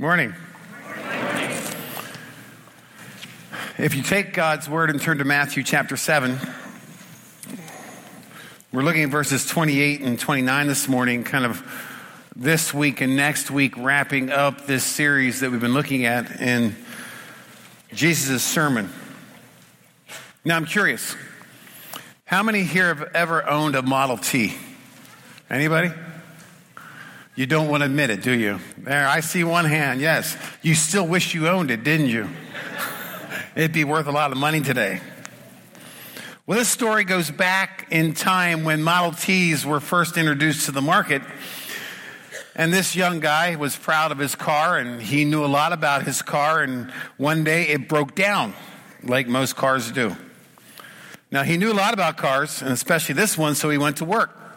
Morning. If you take God's word and turn to Matthew chapter 7, we're looking at verses 28 and 29 this morning, kind of this week and next week, wrapping up this series that we've been looking at in Jesus' sermon. Now, I'm curious how many here have ever owned a Model T? Anybody? You don't want to admit it, do you? There, I see one hand. Yes. You still wish you owned it, didn't you? It'd be worth a lot of money today. Well, this story goes back in time when Model Ts were first introduced to the market. And this young guy was proud of his car and he knew a lot about his car. And one day it broke down, like most cars do. Now, he knew a lot about cars, and especially this one, so he went to work.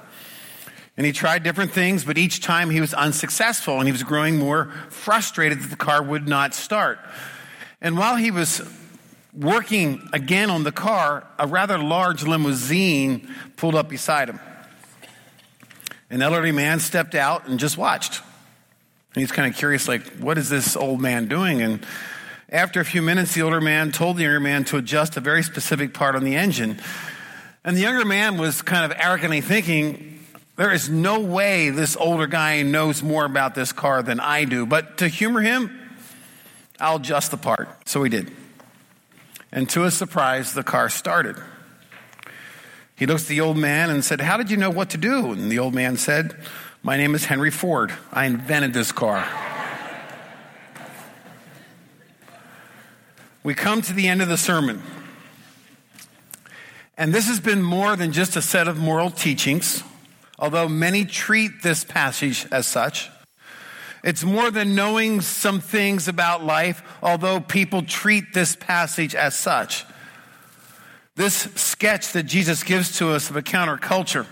And he tried different things, but each time he was unsuccessful and he was growing more frustrated that the car would not start. And while he was working again on the car, a rather large limousine pulled up beside him. An elderly man stepped out and just watched. And he's kind of curious, like, what is this old man doing? And after a few minutes, the older man told the younger man to adjust a very specific part on the engine. And the younger man was kind of arrogantly thinking, there is no way this older guy knows more about this car than I do. But to humor him, I'll adjust the part. So he did. And to his surprise, the car started. He looked at the old man and said, How did you know what to do? And the old man said, My name is Henry Ford. I invented this car. we come to the end of the sermon. And this has been more than just a set of moral teachings although many treat this passage as such. It's more than knowing some things about life, although people treat this passage as such. This sketch that Jesus gives to us of a counterculture,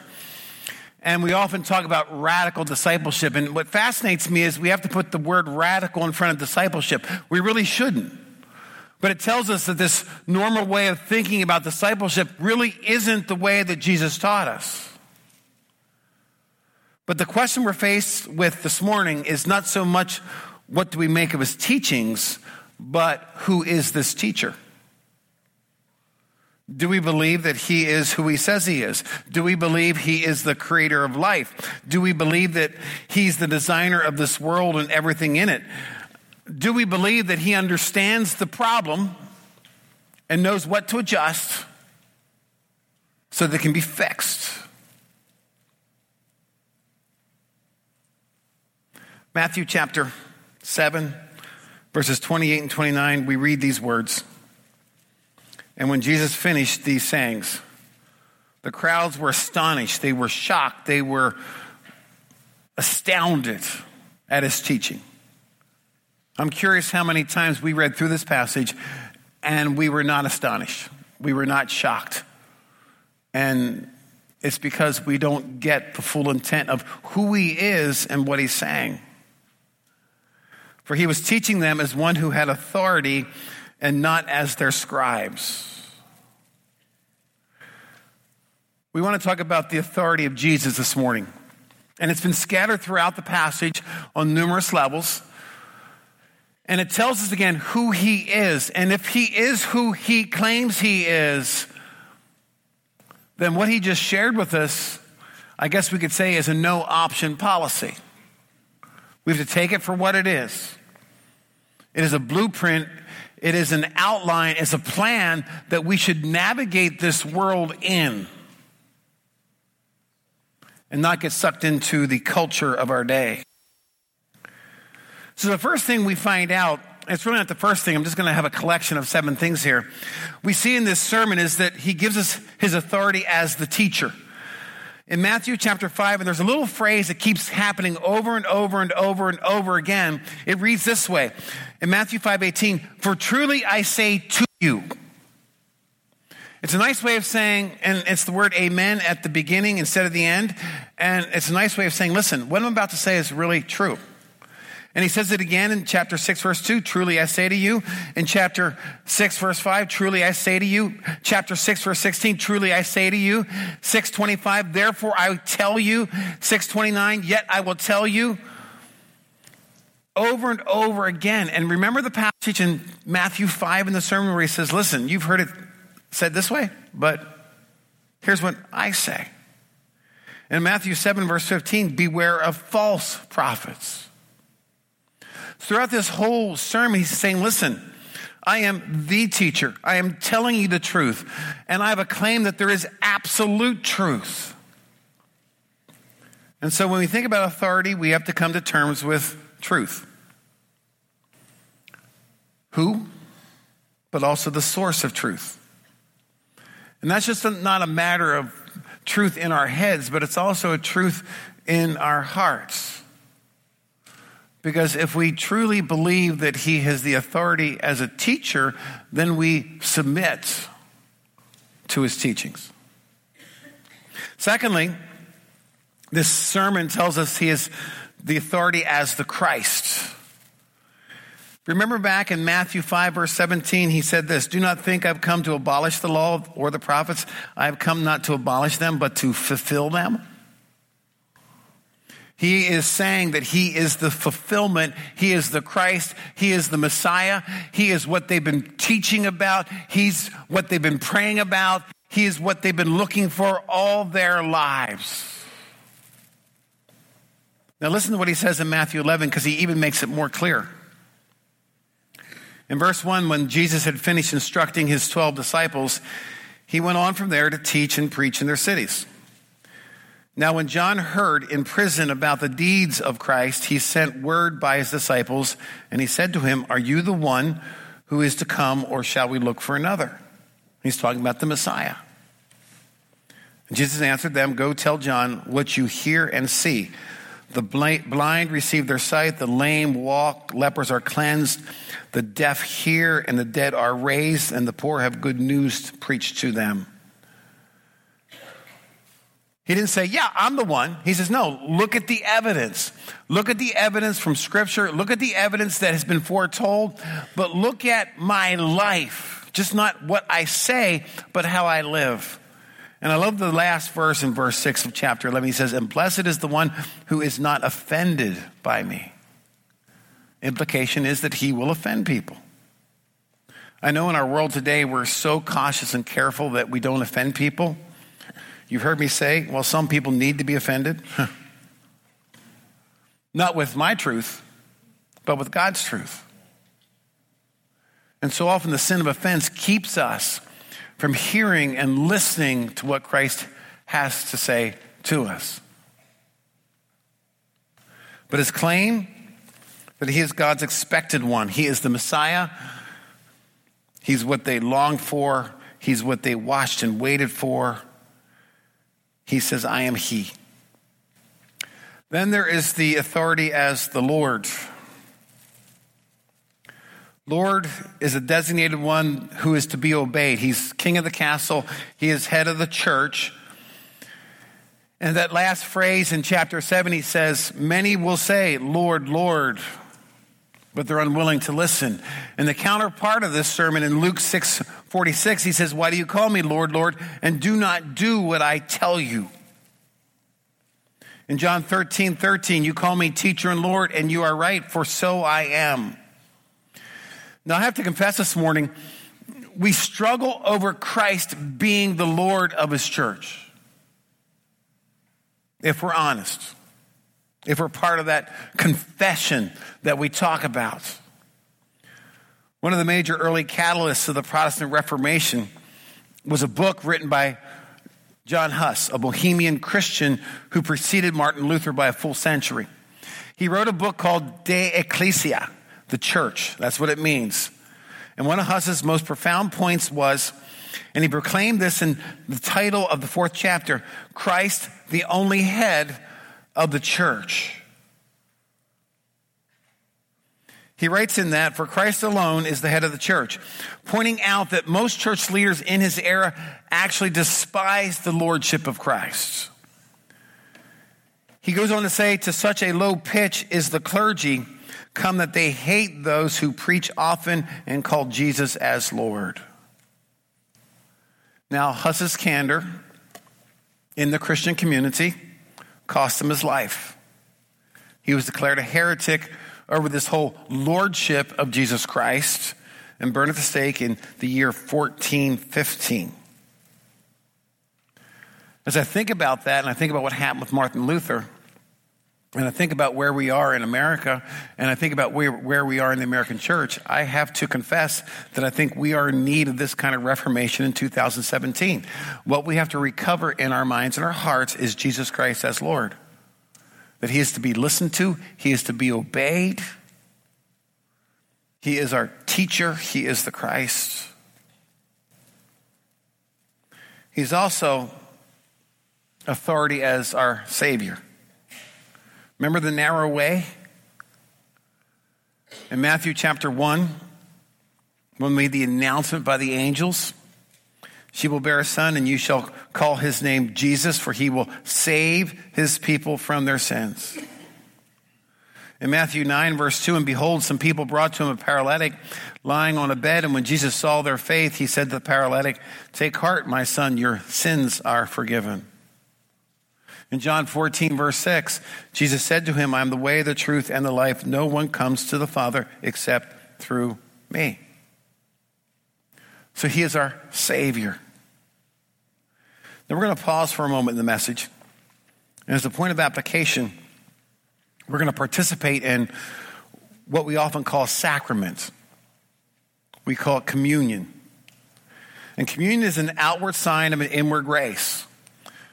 and we often talk about radical discipleship. And what fascinates me is we have to put the word radical in front of discipleship. We really shouldn't. But it tells us that this normal way of thinking about discipleship really isn't the way that Jesus taught us. But the question we're faced with this morning is not so much what do we make of his teachings, but who is this teacher? Do we believe that he is who he says he is? Do we believe he is the creator of life? Do we believe that he's the designer of this world and everything in it? Do we believe that he understands the problem and knows what to adjust so that it can be fixed? Matthew chapter 7, verses 28 and 29, we read these words. And when Jesus finished these sayings, the crowds were astonished. They were shocked. They were astounded at his teaching. I'm curious how many times we read through this passage and we were not astonished. We were not shocked. And it's because we don't get the full intent of who he is and what he's saying. For he was teaching them as one who had authority and not as their scribes. We want to talk about the authority of Jesus this morning. And it's been scattered throughout the passage on numerous levels. And it tells us again who he is. And if he is who he claims he is, then what he just shared with us, I guess we could say, is a no option policy. We have to take it for what it is. It is a blueprint. It is an outline. It's a plan that we should navigate this world in and not get sucked into the culture of our day. So, the first thing we find out, it's really not the first thing, I'm just going to have a collection of seven things here. We see in this sermon is that he gives us his authority as the teacher in Matthew chapter 5, and there's a little phrase that keeps happening over and over and over and over again. It reads this way in Matthew 5 18, For truly I say to you. It's a nice way of saying, and it's the word amen at the beginning instead of the end. And it's a nice way of saying, listen, what I'm about to say is really true. And he says it again in chapter 6, verse 2 Truly I say to you. In chapter 6, verse 5, Truly I say to you. Chapter 6, verse 16, Truly I say to you. 625, Therefore I tell you. 629, Yet I will tell you. over and over again. And remember the passage in Matthew 5 in the sermon where he says, Listen, you've heard it said this way, but here's what I say. In Matthew 7, verse 15, beware of false prophets. Throughout this whole sermon, he's saying, Listen, I am the teacher. I am telling you the truth. And I have a claim that there is absolute truth. And so when we think about authority, we have to come to terms with truth. Who? But also the source of truth. And that's just not a matter of truth in our heads, but it's also a truth in our hearts. Because if we truly believe that he has the authority as a teacher, then we submit to his teachings. Secondly, this sermon tells us he is the authority as the Christ. Remember back in Matthew 5, verse 17, he said this Do not think I've come to abolish the law or the prophets. I have come not to abolish them, but to fulfill them. He is saying that he is the fulfillment. He is the Christ. He is the Messiah. He is what they've been teaching about. He's what they've been praying about. He is what they've been looking for all their lives. Now, listen to what he says in Matthew 11 because he even makes it more clear. In verse 1, when Jesus had finished instructing his 12 disciples, he went on from there to teach and preach in their cities. Now, when John heard in prison about the deeds of Christ, he sent word by his disciples, and he said to him, Are you the one who is to come, or shall we look for another? He's talking about the Messiah. And Jesus answered them, Go tell John what you hear and see. The blind receive their sight, the lame walk, lepers are cleansed, the deaf hear, and the dead are raised, and the poor have good news preached to them. He didn't say, Yeah, I'm the one. He says, No, look at the evidence. Look at the evidence from Scripture. Look at the evidence that has been foretold, but look at my life. Just not what I say, but how I live. And I love the last verse in verse 6 of chapter 11. He says, And blessed is the one who is not offended by me. Implication is that he will offend people. I know in our world today, we're so cautious and careful that we don't offend people. You've heard me say, well, some people need to be offended. Not with my truth, but with God's truth. And so often the sin of offense keeps us from hearing and listening to what Christ has to say to us. But his claim that he is God's expected one, he is the Messiah, he's what they longed for, he's what they watched and waited for. He says, I am He. Then there is the authority as the Lord. Lord is a designated one who is to be obeyed. He's king of the castle, he is head of the church. And that last phrase in chapter 7, he says, Many will say, Lord, Lord, but they're unwilling to listen. And the counterpart of this sermon in Luke 6 46, he says, Why do you call me Lord, Lord, and do not do what I tell you? In John 13 13, you call me teacher and Lord, and you are right, for so I am. Now, I have to confess this morning, we struggle over Christ being the Lord of his church. If we're honest if we're part of that confession that we talk about. One of the major early catalysts of the Protestant Reformation was a book written by John Huss, a Bohemian Christian who preceded Martin Luther by a full century. He wrote a book called De Ecclesia, the church. That's what it means. And one of Huss's most profound points was, and he proclaimed this in the title of the fourth chapter Christ, the only head of the church. He writes in that, for Christ alone is the head of the church, pointing out that most church leaders in his era actually despised the lordship of Christ. He goes on to say, to such a low pitch is the clergy come that they hate those who preach often and call Jesus as Lord. Now, Huss's candor in the Christian community cost him his life. He was declared a heretic over this whole lordship of Jesus Christ and burned at the stake in the year 1415. As I think about that and I think about what happened with Martin Luther, and I think about where we are in America, and I think about where, where we are in the American church, I have to confess that I think we are in need of this kind of reformation in 2017. What we have to recover in our minds and our hearts is Jesus Christ as Lord. That He is to be listened to, He is to be obeyed. He is our teacher, He is the Christ. He's also authority as our Savior. Remember the narrow way? In Matthew chapter 1, when made the announcement by the angels, she will bear a son, and you shall call his name Jesus, for he will save his people from their sins. In Matthew 9, verse 2, and behold, some people brought to him a paralytic lying on a bed. And when Jesus saw their faith, he said to the paralytic, Take heart, my son, your sins are forgiven. In John 14, verse 6, Jesus said to him, I am the way, the truth, and the life. No one comes to the Father except through me. So he is our Savior. Now we're going to pause for a moment in the message. And as a point of application, we're going to participate in what we often call sacraments. We call it communion. And communion is an outward sign of an inward grace.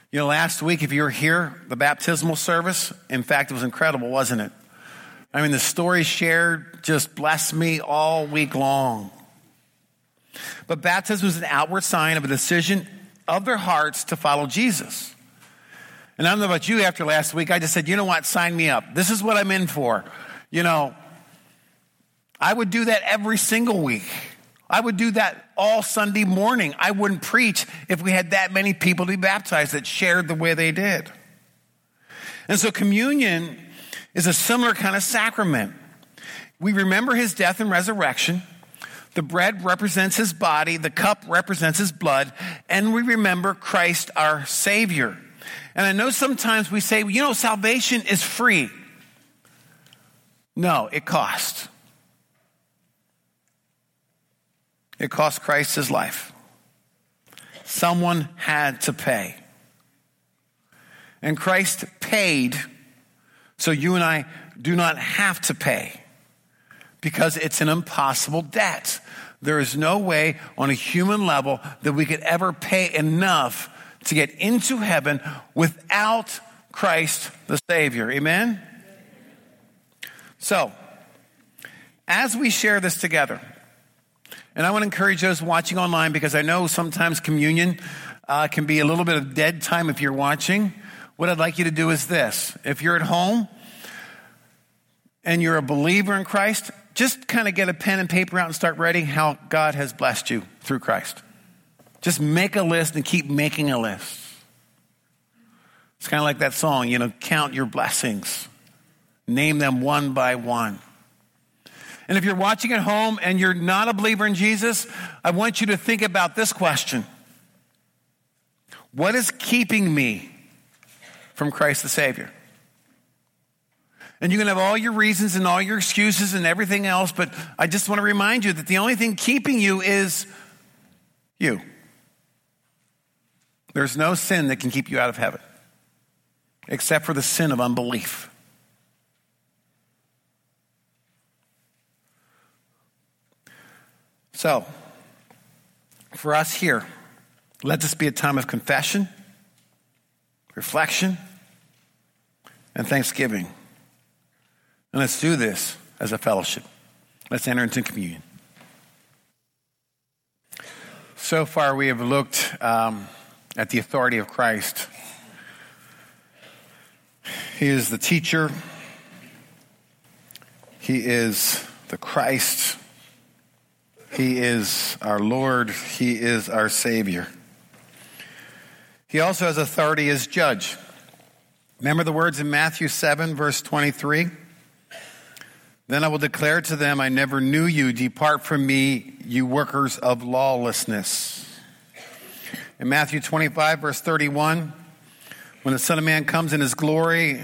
You know, last week, if you were here, the baptismal service, in fact, it was incredible, wasn't it? I mean, the stories shared just blessed me all week long. But baptism is an outward sign of a decision of their hearts to follow Jesus. And I don't know about you after last week, I just said, you know what, sign me up. This is what I'm in for. You know, I would do that every single week. I would do that all Sunday morning. I wouldn't preach if we had that many people to be baptized that shared the way they did. And so communion is a similar kind of sacrament. We remember his death and resurrection. The bread represents his body, the cup represents his blood, and we remember Christ our Savior. And I know sometimes we say, you know, salvation is free. No, it costs. It cost Christ his life. Someone had to pay. And Christ paid so you and I do not have to pay because it's an impossible debt. There is no way on a human level that we could ever pay enough to get into heaven without Christ the Savior. Amen? So, as we share this together, and I want to encourage those watching online because I know sometimes communion uh, can be a little bit of dead time if you're watching. What I'd like you to do is this if you're at home and you're a believer in Christ, just kind of get a pen and paper out and start writing how God has blessed you through Christ. Just make a list and keep making a list. It's kind of like that song, you know, count your blessings, name them one by one. And if you're watching at home and you're not a believer in Jesus, I want you to think about this question What is keeping me from Christ the Savior? And you can have all your reasons and all your excuses and everything else, but I just want to remind you that the only thing keeping you is you. There's no sin that can keep you out of heaven except for the sin of unbelief. So, for us here, let this be a time of confession, reflection, and thanksgiving. And let's do this as a fellowship. Let's enter into communion. So far, we have looked um, at the authority of Christ. He is the teacher, He is the Christ. He is our Lord. He is our Savior. He also has authority as judge. Remember the words in Matthew 7, verse 23? Then I will declare to them, I never knew you. Depart from me, you workers of lawlessness. In Matthew 25, verse 31, when the Son of Man comes in his glory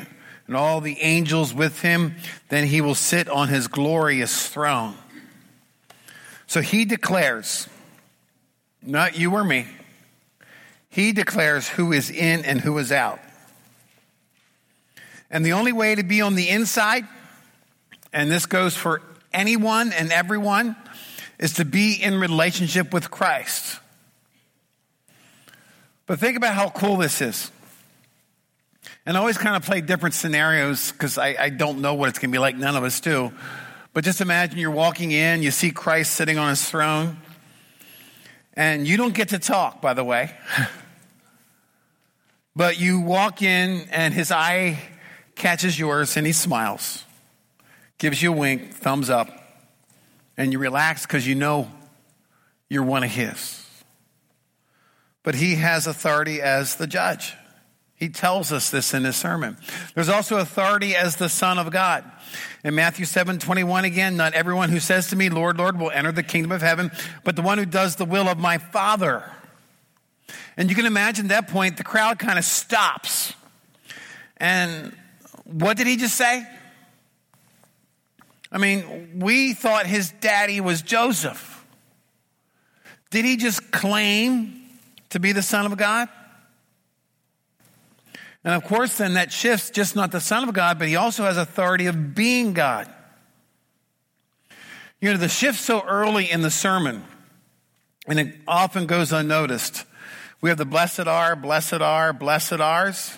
and all the angels with him. Then he will sit on his glorious throne. So he declares, not you or me, he declares who is in and who is out. And the only way to be on the inside, and this goes for anyone and everyone, is to be in relationship with Christ. But think about how cool this is. And I always kind of play different scenarios because I, I, don't know what it's going to be like. None of us do. But just imagine you're walking in, you see Christ sitting on his throne, and you don't get to talk, by the way. but you walk in, and his eye catches yours, and he smiles, gives you a wink, thumbs up, and you relax because you know you're one of his. But he has authority as the judge. He tells us this in his sermon. There's also authority as the Son of God. In Matthew 7 21 again, not everyone who says to me, Lord, Lord, will enter the kingdom of heaven, but the one who does the will of my Father. And you can imagine that point, the crowd kind of stops. And what did he just say? I mean, we thought his daddy was Joseph. Did he just claim to be the Son of God? And of course, then that shifts just not the Son of God, but he also has authority of being God. You know, the shift so early in the sermon, and it often goes unnoticed. We have the blessed are, blessed are, blessed are's.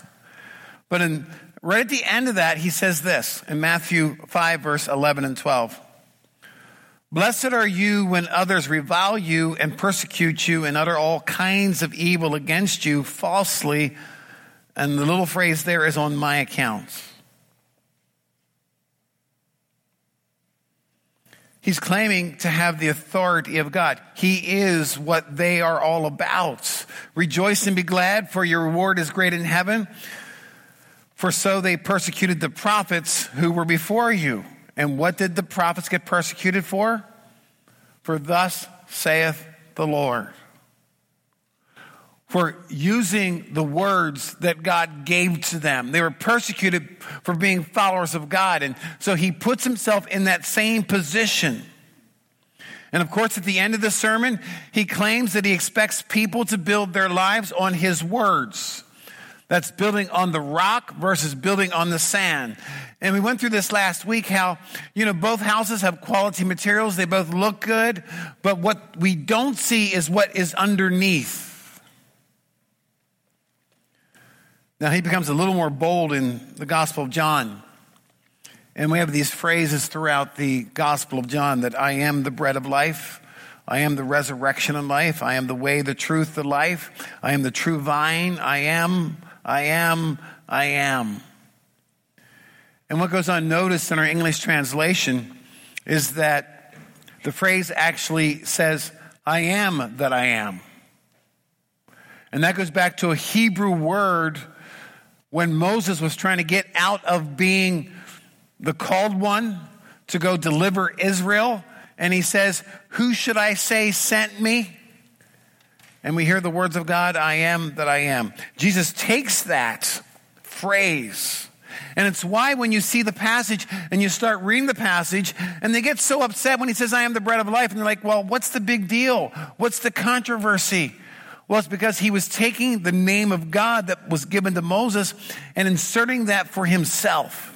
But in, right at the end of that, he says this in Matthew 5, verse 11 and 12. Blessed are you when others revile you and persecute you and utter all kinds of evil against you falsely and the little phrase there is on my account. He's claiming to have the authority of God. He is what they are all about. Rejoice and be glad, for your reward is great in heaven. For so they persecuted the prophets who were before you. And what did the prophets get persecuted for? For thus saith the Lord for using the words that God gave to them. They were persecuted for being followers of God. And so he puts himself in that same position. And of course, at the end of the sermon, he claims that he expects people to build their lives on his words. That's building on the rock versus building on the sand. And we went through this last week how, you know, both houses have quality materials. They both look good. But what we don't see is what is underneath. Now, he becomes a little more bold in the Gospel of John. And we have these phrases throughout the Gospel of John that I am the bread of life. I am the resurrection and life. I am the way, the truth, the life. I am the true vine. I am, I am, I am. And what goes unnoticed in our English translation is that the phrase actually says, I am that I am. And that goes back to a Hebrew word when Moses was trying to get out of being the called one to go deliver Israel. And he says, Who should I say sent me? And we hear the words of God, I am that I am. Jesus takes that phrase. And it's why when you see the passage and you start reading the passage and they get so upset when he says, I am the bread of life. And they're like, well, what's the big deal? What's the controversy? Well, it's because he was taking the name of God that was given to Moses and inserting that for himself.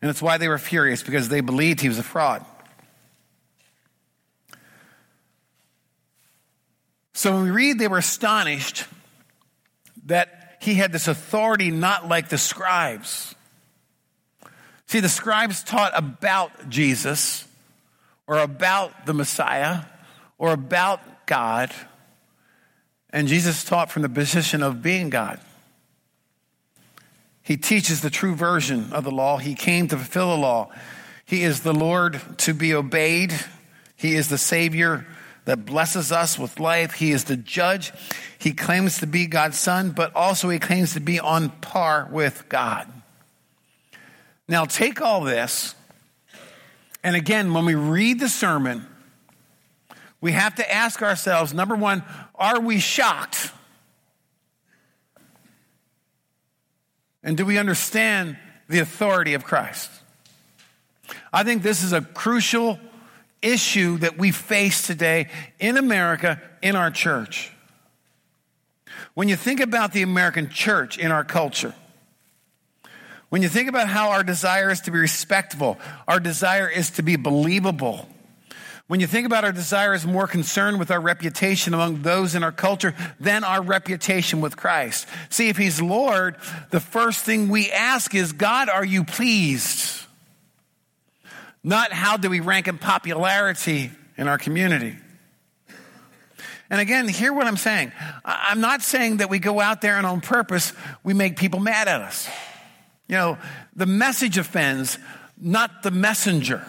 And that's why they were furious, because they believed he was a fraud. So when we read, they were astonished that he had this authority not like the scribes. See, the scribes taught about Jesus or about the Messiah or about God, and Jesus taught from the position of being God. He teaches the true version of the law. He came to fulfill the law. He is the Lord to be obeyed. He is the Savior that blesses us with life. He is the judge. He claims to be God's son, but also he claims to be on par with God. Now, take all this, and again, when we read the sermon, we have to ask ourselves number one, are we shocked? And do we understand the authority of Christ? I think this is a crucial issue that we face today in America, in our church. When you think about the American church in our culture, when you think about how our desire is to be respectable, our desire is to be believable. When you think about our desire is more concerned with our reputation among those in our culture than our reputation with Christ. See, if He's Lord, the first thing we ask is, God, are you pleased? Not how do we rank in popularity in our community. And again, hear what I'm saying. I'm not saying that we go out there and on purpose we make people mad at us. You know, the message offends, not the messenger.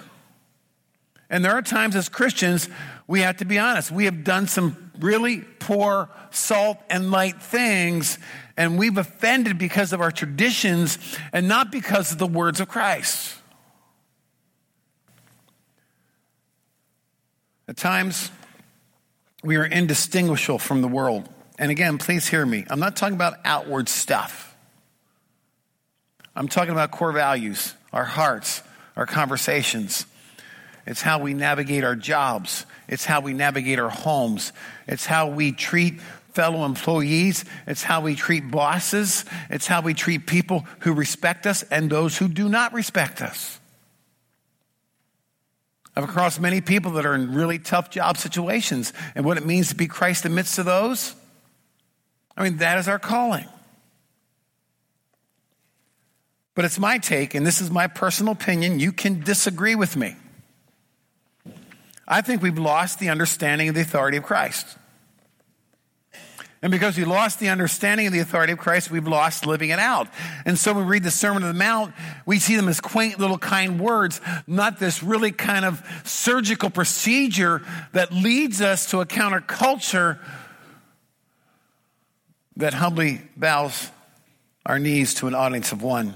And there are times as Christians, we have to be honest. We have done some really poor, salt and light things, and we've offended because of our traditions and not because of the words of Christ. At times, we are indistinguishable from the world. And again, please hear me. I'm not talking about outward stuff. I'm talking about core values, our hearts, our conversations. It's how we navigate our jobs. It's how we navigate our homes. It's how we treat fellow employees. It's how we treat bosses. It's how we treat people who respect us and those who do not respect us. I've across many people that are in really tough job situations and what it means to be Christ in the midst of those. I mean, that is our calling. But it's my take, and this is my personal opinion. You can disagree with me. I think we've lost the understanding of the authority of Christ. And because we lost the understanding of the authority of Christ, we've lost living it out. And so when we read the Sermon on the Mount, we see them as quaint little kind words, not this really kind of surgical procedure that leads us to a counterculture that humbly bows our knees to an audience of one.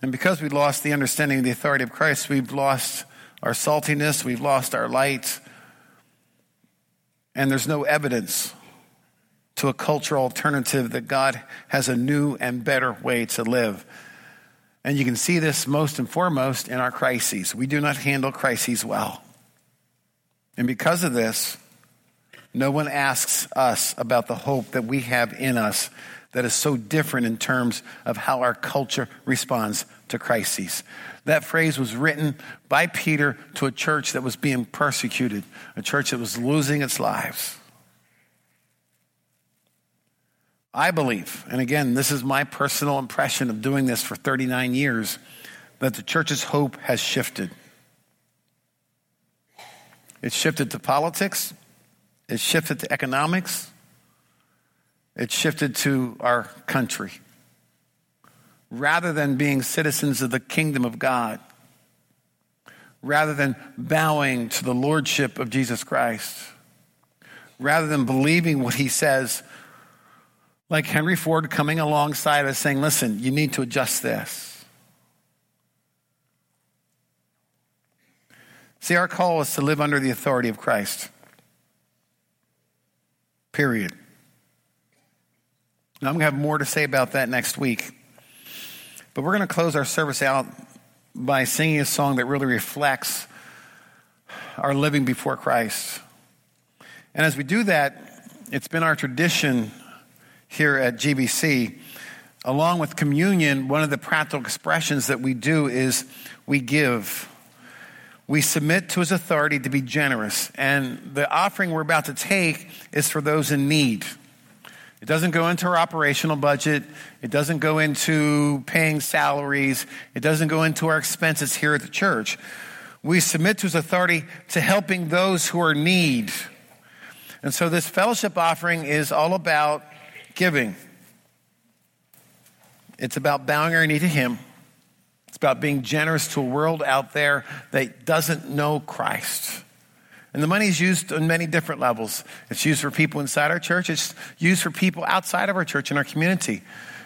And because we lost the understanding of the authority of Christ, we've lost our saltiness, we've lost our light, and there's no evidence to a cultural alternative that God has a new and better way to live. And you can see this most and foremost in our crises. We do not handle crises well. And because of this, no one asks us about the hope that we have in us that is so different in terms of how our culture responds to crises. That phrase was written by Peter to a church that was being persecuted, a church that was losing its lives. I believe, and again, this is my personal impression of doing this for 39 years, that the church's hope has shifted. It's shifted to politics, it's shifted to economics, it shifted to our country. Rather than being citizens of the kingdom of God, rather than bowing to the lordship of Jesus Christ, rather than believing what he says, like Henry Ford coming alongside us saying, listen, you need to adjust this. See, our call is to live under the authority of Christ. Period. I'm going to have more to say about that next week. But we're going to close our service out by singing a song that really reflects our living before Christ. And as we do that, it's been our tradition here at GBC. Along with communion, one of the practical expressions that we do is we give. We submit to his authority to be generous. And the offering we're about to take is for those in need. It doesn't go into our operational budget. It doesn't go into paying salaries. It doesn't go into our expenses here at the church. We submit to his authority to helping those who are in need. And so this fellowship offering is all about giving. It's about bowing our knee to him. It's about being generous to a world out there that doesn't know Christ. And the money is used on many different levels. It's used for people inside our church, it's used for people outside of our church in our community.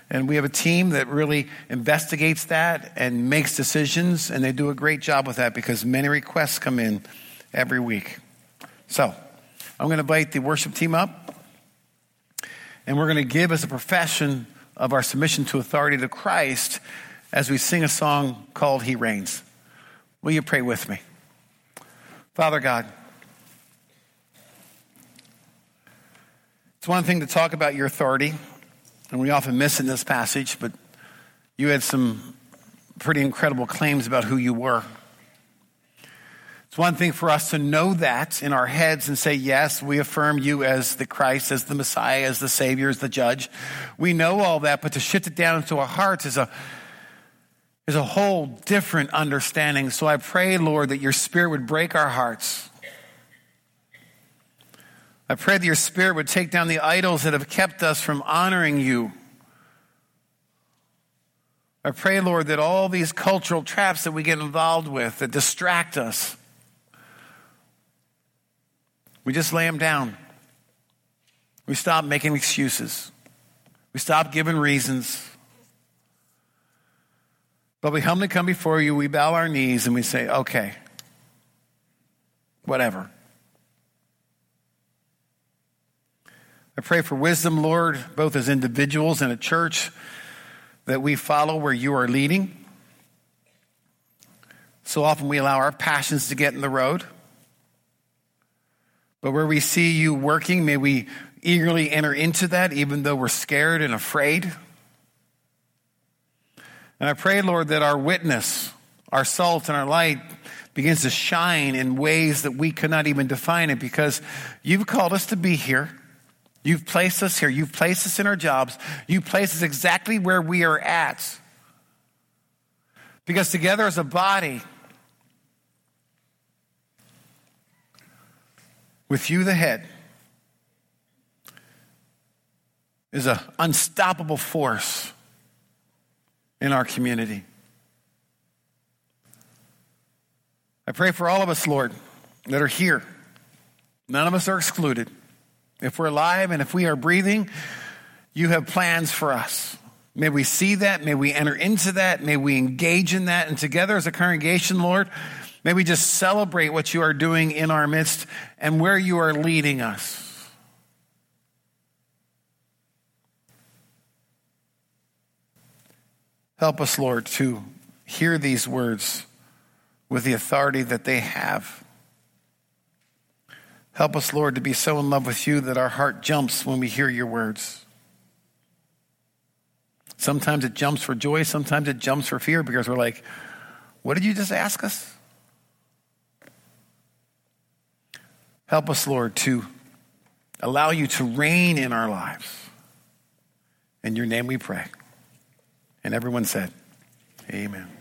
And we have a team that really investigates that and makes decisions, and they do a great job with that because many requests come in every week. So, I'm going to invite the worship team up, and we're going to give as a profession of our submission to authority to Christ as we sing a song called He Reigns. Will you pray with me? Father God, it's one thing to talk about your authority, and we often miss it in this passage, but you had some pretty incredible claims about who you were. It's one thing for us to know that in our heads and say, yes, we affirm you as the Christ, as the Messiah, as the Savior, as the judge. We know all that, but to shift it down into our hearts is a, is a whole different understanding. So I pray, Lord, that your Spirit would break our hearts. I pray that your Spirit would take down the idols that have kept us from honoring you. I pray, Lord, that all these cultural traps that we get involved with that distract us, we just lay them down. We stop making excuses. We stop giving reasons. But we humbly come before you, we bow our knees, and we say, okay, whatever. I pray for wisdom, Lord, both as individuals and a church that we follow where you are leading. So often we allow our passions to get in the road. But where we see you working, may we eagerly enter into that, even though we're scared and afraid. And I pray, Lord, that our witness, our salt, and our light begins to shine in ways that we could not even define it because you've called us to be here. You've placed us here. You've placed us in our jobs. You placed us exactly where we are at. Because together as a body, with you the head, is an unstoppable force in our community. I pray for all of us, Lord, that are here. None of us are excluded. If we're alive and if we are breathing, you have plans for us. May we see that. May we enter into that. May we engage in that. And together as a congregation, Lord, may we just celebrate what you are doing in our midst and where you are leading us. Help us, Lord, to hear these words with the authority that they have. Help us, Lord, to be so in love with you that our heart jumps when we hear your words. Sometimes it jumps for joy, sometimes it jumps for fear because we're like, what did you just ask us? Help us, Lord, to allow you to reign in our lives. In your name we pray. And everyone said, Amen.